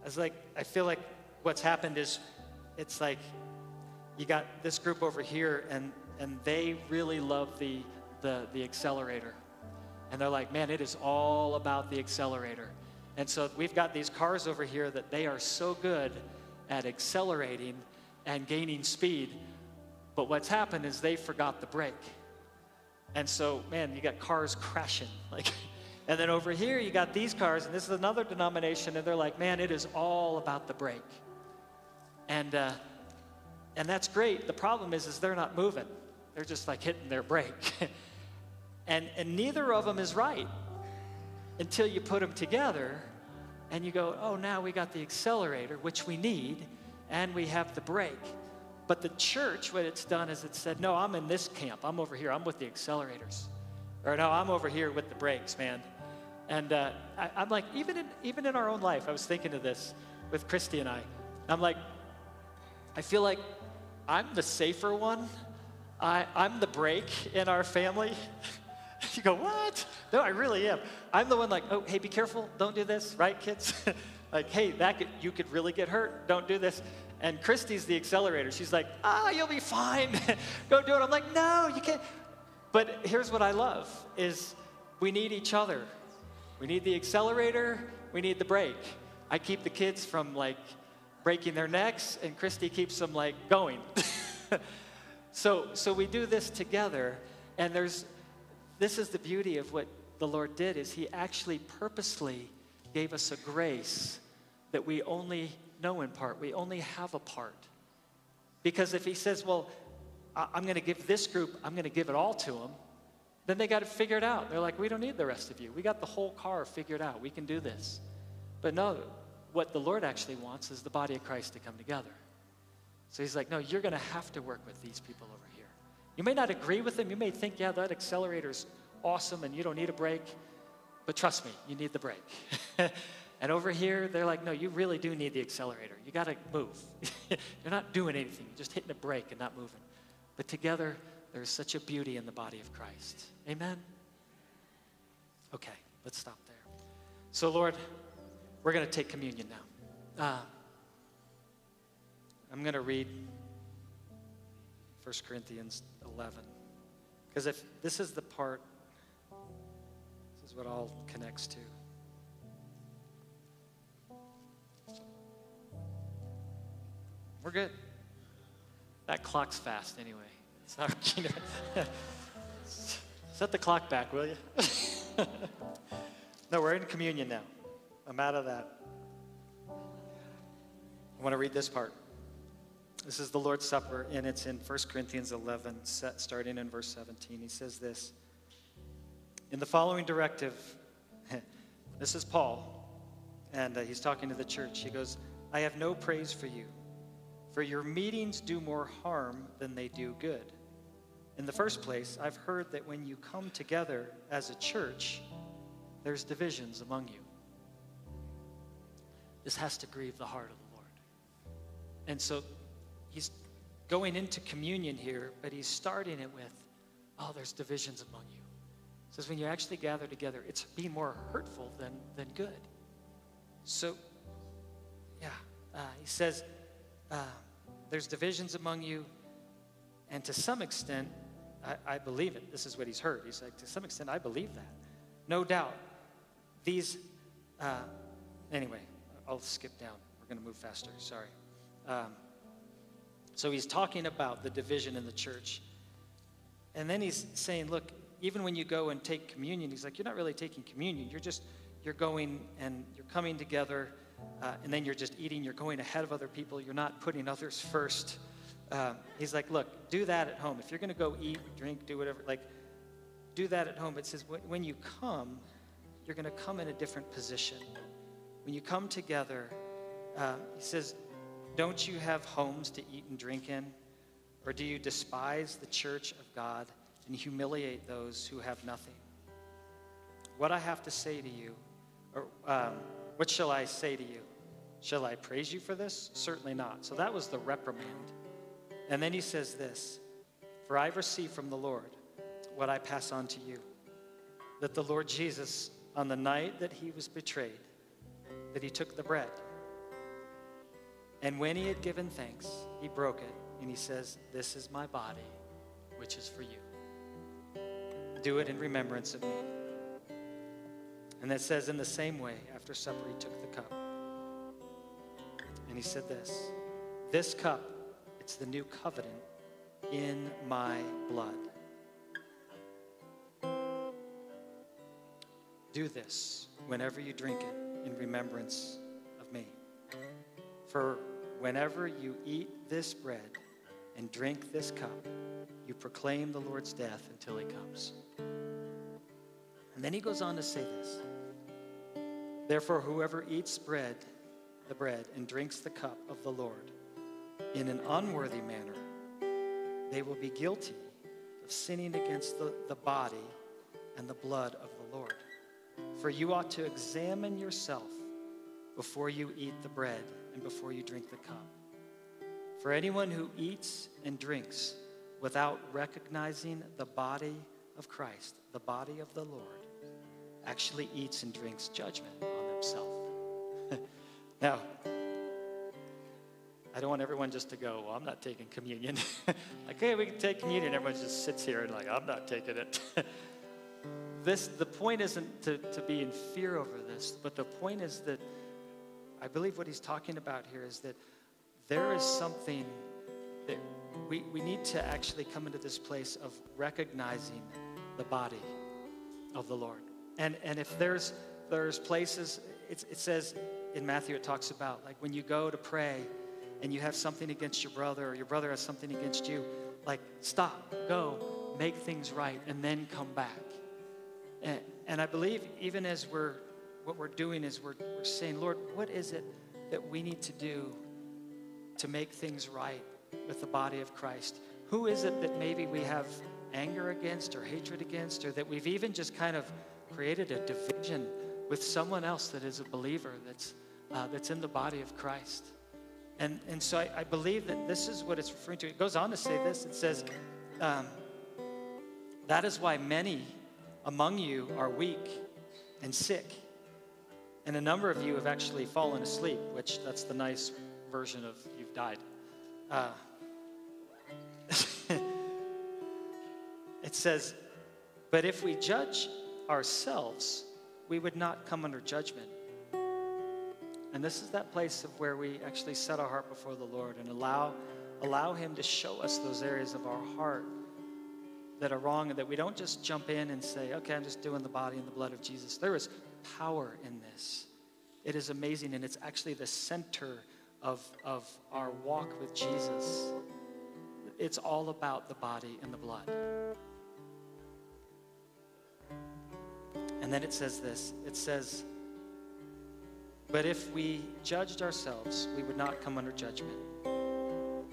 I was like I feel like what's happened is it's like you got this group over here and and they really love the, the, the accelerator. And they're like, man, it is all about the accelerator. And so we've got these cars over here that they are so good at accelerating and gaining speed. But what's happened is they forgot the brake. And so, man, you got cars crashing. Like, and then over here, you got these cars, and this is another denomination, and they're like, man, it is all about the brake. And, uh, and that's great. The problem is, is they're not moving. They're just like hitting their brake. and, and neither of them is right until you put them together and you go, oh, now we got the accelerator, which we need, and we have the brake. But the church, what it's done is it said, no, I'm in this camp. I'm over here. I'm with the accelerators. Or no, I'm over here with the brakes, man. And uh, I, I'm like, even in, even in our own life, I was thinking of this with Christy and I. I'm like, I feel like I'm the safer one I, I'm the brake in our family. you go, what? No, I really am. I'm the one like, oh, hey, be careful. Don't do this, right, kids? like, hey, that could, you could really get hurt. Don't do this. And Christy's the accelerator. She's like, ah, you'll be fine. Go do it. I'm like, no, you can't. But here's what I love is we need each other. We need the accelerator. We need the brake. I keep the kids from like breaking their necks, and Christy keeps them like going. So, so we do this together, and there's, this is the beauty of what the Lord did is he actually purposely gave us a grace that we only know in part. We only have a part. Because if he says, well, I'm going to give this group, I'm going to give it all to them, then they got to figure it out. They're like, we don't need the rest of you. We got the whole car figured out. We can do this. But no, what the Lord actually wants is the body of Christ to come together. So he's like, no, you're going to have to work with these people over. You may not agree with them. You may think, yeah, that accelerator's awesome and you don't need a brake. But trust me, you need the brake. and over here, they're like, no, you really do need the accelerator. You got to move. You're not doing anything, you're just hitting a brake and not moving. But together, there's such a beauty in the body of Christ. Amen? Okay, let's stop there. So, Lord, we're going to take communion now. Uh, I'm going to read 1 Corinthians 11. Because if this is the part, this is what all connects to. We're good. That clock's fast anyway. It's not, you know, set the clock back, will you? no, we're in communion now. I'm out of that. I want to read this part. This is the Lord's Supper, and it's in 1 Corinthians 11, starting in verse 17. He says this In the following directive, this is Paul, and uh, he's talking to the church. He goes, I have no praise for you, for your meetings do more harm than they do good. In the first place, I've heard that when you come together as a church, there's divisions among you. This has to grieve the heart of the Lord. And so he's going into communion here, but he's starting it with, oh, there's divisions among you. He says when you actually gather together, it's being more hurtful than, than good. So, yeah, uh, he says uh, there's divisions among you, and to some extent, I, I believe it. This is what he's heard. He's like, to some extent, I believe that. No doubt. These, uh, anyway, I'll skip down. We're going to move faster. Sorry. Um, so he's talking about the division in the church. And then he's saying, look, even when you go and take communion, he's like, you're not really taking communion. You're just, you're going and you're coming together, uh, and then you're just eating. You're going ahead of other people. You're not putting others first. Uh, he's like, look, do that at home. If you're going to go eat, drink, do whatever, like, do that at home. It says, when you come, you're going to come in a different position. When you come together, uh, he says, don't you have homes to eat and drink in? Or do you despise the church of God and humiliate those who have nothing? What I have to say to you, or um, what shall I say to you? Shall I praise you for this? Certainly not. So that was the reprimand. And then he says this For I received from the Lord what I pass on to you that the Lord Jesus, on the night that he was betrayed, that he took the bread. And when he had given thanks, he broke it and he says, This is my body, which is for you. Do it in remembrance of me. And that says, In the same way, after supper, he took the cup. And he said this This cup, it's the new covenant in my blood. Do this whenever you drink it in remembrance of me. For whenever you eat this bread and drink this cup, you proclaim the Lord's death until he comes. And then he goes on to say this Therefore, whoever eats bread, the bread, and drinks the cup of the Lord in an unworthy manner, they will be guilty of sinning against the, the body and the blood of the Lord. For you ought to examine yourself before you eat the bread and before you drink the cup. For anyone who eats and drinks without recognizing the body of Christ, the body of the Lord, actually eats and drinks judgment on himself. now, I don't want everyone just to go, well, I'm not taking communion. like, hey, we can take communion. Everyone just sits here and like, I'm not taking it. this, the point isn't to, to be in fear over this, but the point is that I believe what he's talking about here is that there is something that we, we need to actually come into this place of recognizing the body of the Lord. And, and if there's, there's places, it says in Matthew, it talks about like when you go to pray and you have something against your brother or your brother has something against you, like stop, go, make things right, and then come back. And, and I believe even as we're, what we're doing is we're, we're saying, Lord, what is it that we need to do to make things right with the body of Christ? Who is it that maybe we have anger against or hatred against, or that we've even just kind of created a division with someone else that is a believer that's, uh, that's in the body of Christ? And, and so I, I, believe that this is what it's referring to. It goes on to say this it says, um, That is why many among you are weak and sick. And a number of you have actually fallen asleep, which that's the nice version of you've died. Uh, it says, But if we judge ourselves, we would not come under judgment. And this is that place of where we actually set our heart before the Lord and allow, allow Him to show us those areas of our heart that are wrong and that we don't just jump in and say, okay, I'm just doing the body and the blood of Jesus. There is power in this. It is amazing, and it's actually the center of, of our walk with Jesus. It's all about the body and the blood. And then it says this it says, But if we judged ourselves, we would not come under judgment.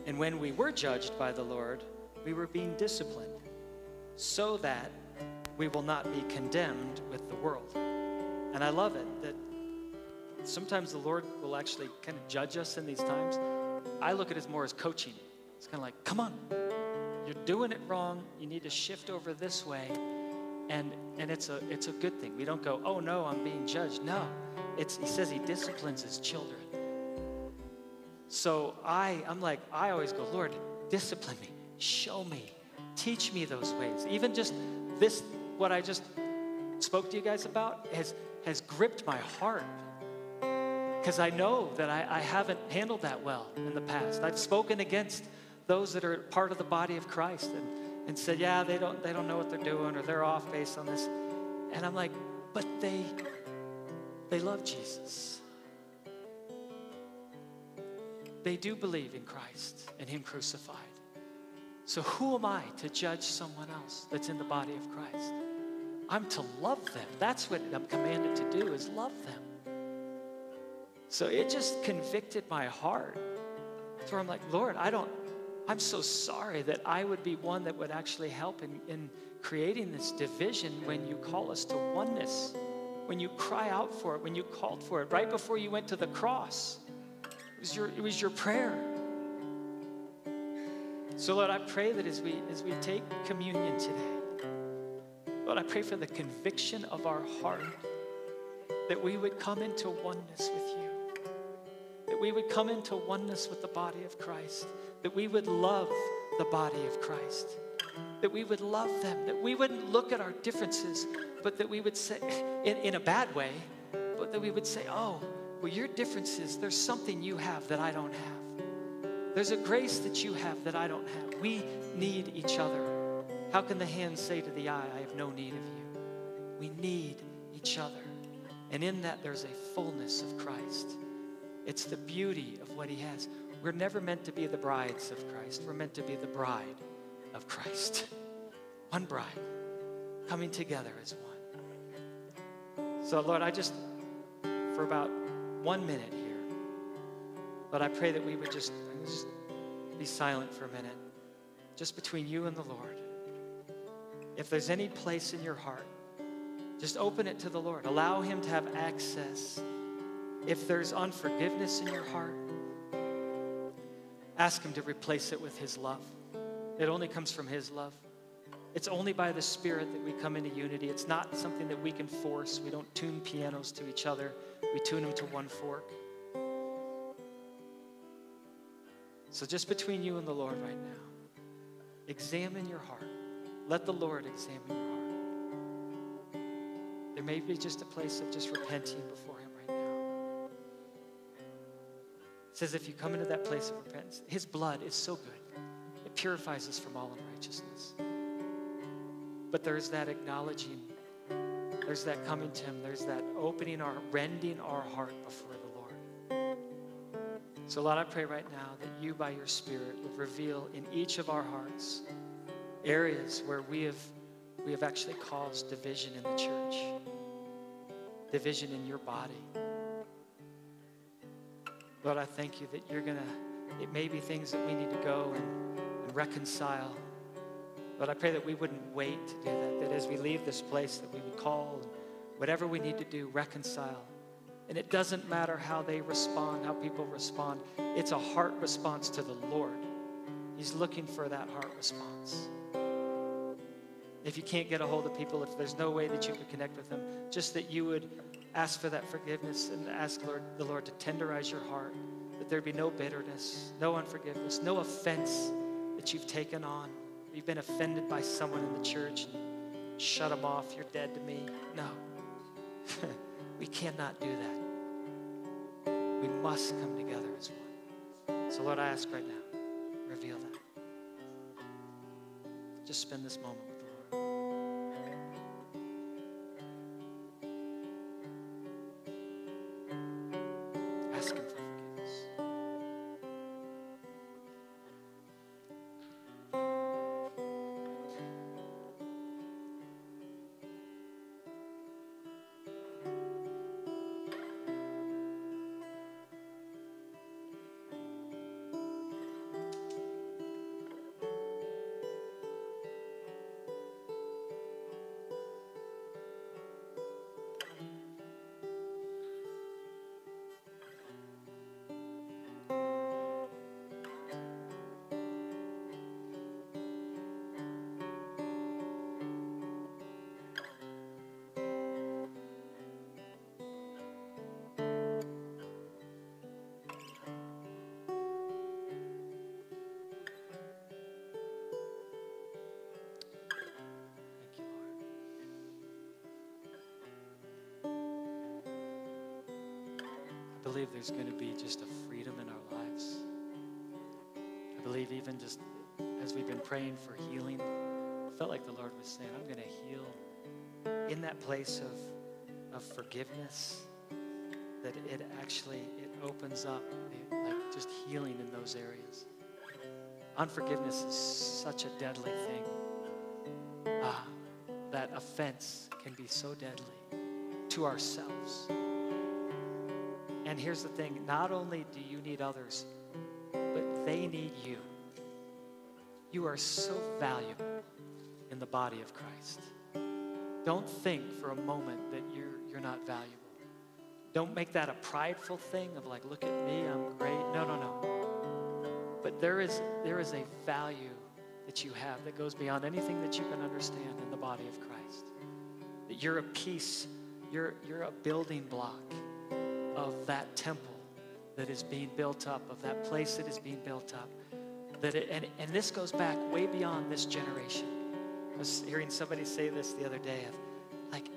And when we were judged by the Lord, we were being disciplined so that we will not be condemned with the world. And I love it that sometimes the Lord will actually kind of judge us in these times. I look at it more as coaching. It's kind of like, come on, you're doing it wrong. You need to shift over this way. And, and it's, a, it's a good thing. We don't go, oh no, I'm being judged. No, it's, he says he disciplines his children. So I, I'm like, I always go, Lord, discipline me, show me, teach me those ways. Even just this, what I just spoke to you guys about, has, has gripped my heart because I know that I, I, haven't handled that well in the past. I've spoken against those that are part of the body of Christ and, and said, yeah, they don't, they don't know what they're doing or they're off based on this. And I'm like, but they, they love Jesus. They do believe in Christ and Him crucified. So who am I to judge someone else that's in the body of Christ? I'm to love them. That's what I'm commanded to do is love them. So it just convicted my heart. So I'm like, Lord, I don't, I'm so sorry that I would be one that would actually help in, in creating this division when you call us to oneness, when you cry out for it, when you called for it, right before you went to the cross. It was your, it was your prayer. So, Lord, I pray that as we, as we take communion today, Lord, I pray for the conviction of our heart that we would come into oneness with you, that we would come into oneness with the body of Christ that we would love the body of Christ, that we would love them, that we wouldn't look at our differences, but that we would say, in, in a bad way, but that we would say, oh, well, your differences, there's something you have that I don't have. There's a grace that you have that I don't have. We need each other. How can the hand say to the eye, I have no need of you? We need each other. And in that, there's a fullness of Christ. It's the beauty of what He has. We're never meant to be the brides of Christ. We're meant to be the bride of Christ. One bride coming together as one. So, Lord, I just, for about one minute here, Lord, I pray that we would just, just be silent for a minute, just between you and the Lord. If there's any place in your heart, just open it to the Lord. Allow Him to have access. If there's unforgiveness in your heart, Ask Him to replace it with His love. It only comes from His love. It's only by the Spirit that we come into unity. It's not something that we can force. We don't tune pianos to each other, we tune them to one fork. So, just between you and the Lord right now, examine your heart. Let the Lord examine your heart. There may be just a place of just repenting before Him right now. It says if you come into that place of repentance, his blood is so good. It purifies us from all unrighteousness. But there's that acknowledging, there's that coming to him, there's that opening our, rending our heart before the Lord. So, Lord, I pray right now that you, by your Spirit, would reveal in each of our hearts areas where we have, we have actually caused division in the church, division in your body. Lord, I thank you that you're going to, it may be things that we need to go and, and reconcile. But I pray that we wouldn't wait to do that, that as we leave this place, that we would call and whatever we need to do, reconcile. And it doesn't matter how they respond, how people respond. It's a heart response to the Lord. He's looking for that heart response. If you can't get a hold of people, if there's no way that you could connect with them, just that you would ask for that forgiveness and ask Lord, the Lord to tenderize your heart, that there be no bitterness, no unforgiveness, no offense that you've taken on. You've been offended by someone in the church and shut them off. You're dead to me. No. we cannot do that. We must come together as one. So, Lord, I ask right now, reveal that. Just spend this moment believe there's going to be just a freedom in our lives. I believe even just as we've been praying for healing, I felt like the Lord was saying, I'm going to heal in that place of, of forgiveness, that it actually, it opens up like just healing in those areas. Unforgiveness is such a deadly thing. Ah, that offense can be so deadly to ourselves. And here's the thing not only do you need others, but they need you. You are so valuable in the body of Christ. Don't think for a moment that you're, you're not valuable. Don't make that a prideful thing of like, look at me, I'm great. No, no, no. But there is, there is a value that you have that goes beyond anything that you can understand in the body of Christ. That you're a piece, you're, you're a building block of that temple that is being built up, of that place that is being built up. That it, and, and this goes back way beyond this generation. I was hearing somebody say this the other day of like,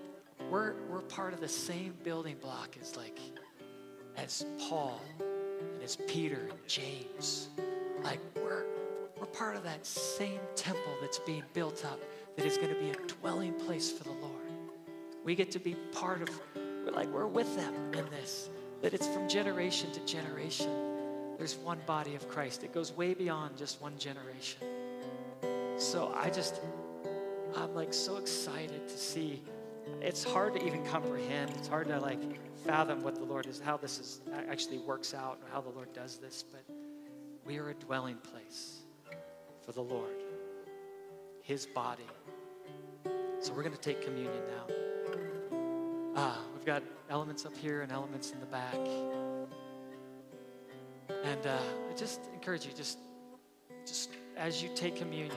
we're, we're part of the same building block as like, as Paul and as Peter and James. Like we're, we're part of that same temple that's being built up that is going to be a dwelling place for the Lord. We get to be part of, we're like, we're with them in this, that it's from generation to generation. There's one body of Christ. It goes way beyond just one generation. So I just, I'm like so excited to see. It's hard to even comprehend. It's hard to like fathom what the Lord is, how this is actually works out, and how the Lord does this. But we are a dwelling place for the Lord, His body. So we're going to take communion now. Ah, we've got elements up here and elements in the back. And uh, I just encourage you, just, just as you take communion,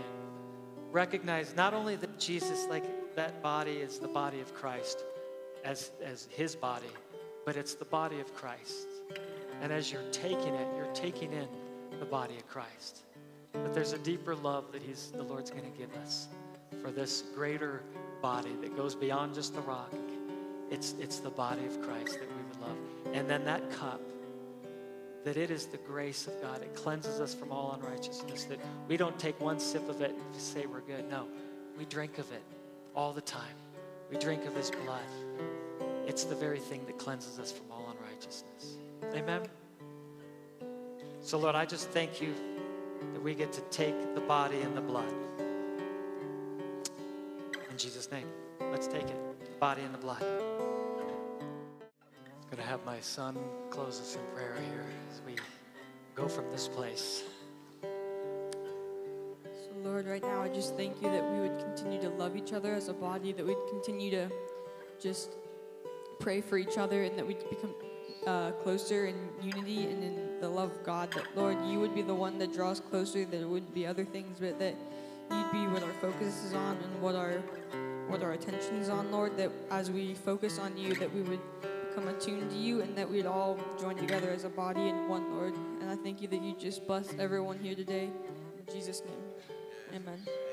recognize not only that Jesus, like that body is the body of Christ as, as his body, but it's the body of Christ. And as you're taking it, you're taking in the body of Christ. But there's a deeper love that he's, the Lord's going to give us for this greater body that goes beyond just the rock. It's, it's the body of Christ that we would love. And then that cup, that it is the grace of God. It cleanses us from all unrighteousness. That we don't take one sip of it and say we're good. No, we drink of it all the time. We drink of his blood. It's the very thing that cleanses us from all unrighteousness. Amen? So, Lord, I just thank you that we get to take the body and the blood. In Jesus' name, let's take it the body and the blood. I'm going to have my son close us in prayer here as we go from this place. So, Lord, right now I just thank you that we would continue to love each other as a body, that we'd continue to just pray for each other, and that we'd become uh, closer in unity and in the love of God. That, Lord, you would be the one that draws closer, that it wouldn't be other things, but that you'd be what our focus is on and what our what our attention is on, Lord. That as we focus on you, that we would become attuned to you, and that we'd all join together as a body in one, Lord. And I thank you that you just bless everyone here today. In Jesus' name, amen.